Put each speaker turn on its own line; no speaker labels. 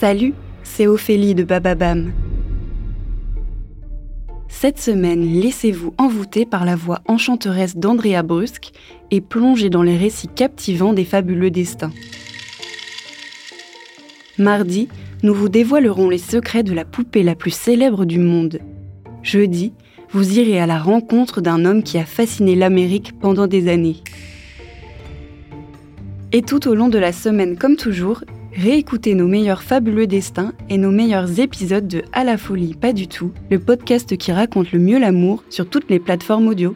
Salut, c'est Ophélie de Bababam. Cette semaine, laissez-vous envoûter par la voix enchanteresse d'Andrea Brusque et plongez dans les récits captivants des fabuleux destins. Mardi, nous vous dévoilerons les secrets de la poupée la plus célèbre du monde. Jeudi, vous irez à la rencontre d'un homme qui a fasciné l'Amérique pendant des années. Et tout au long de la semaine, comme toujours, réécoutez nos meilleurs fabuleux destins et nos meilleurs épisodes de À la folie, pas du tout, le podcast qui raconte le mieux l'amour sur toutes les plateformes audio.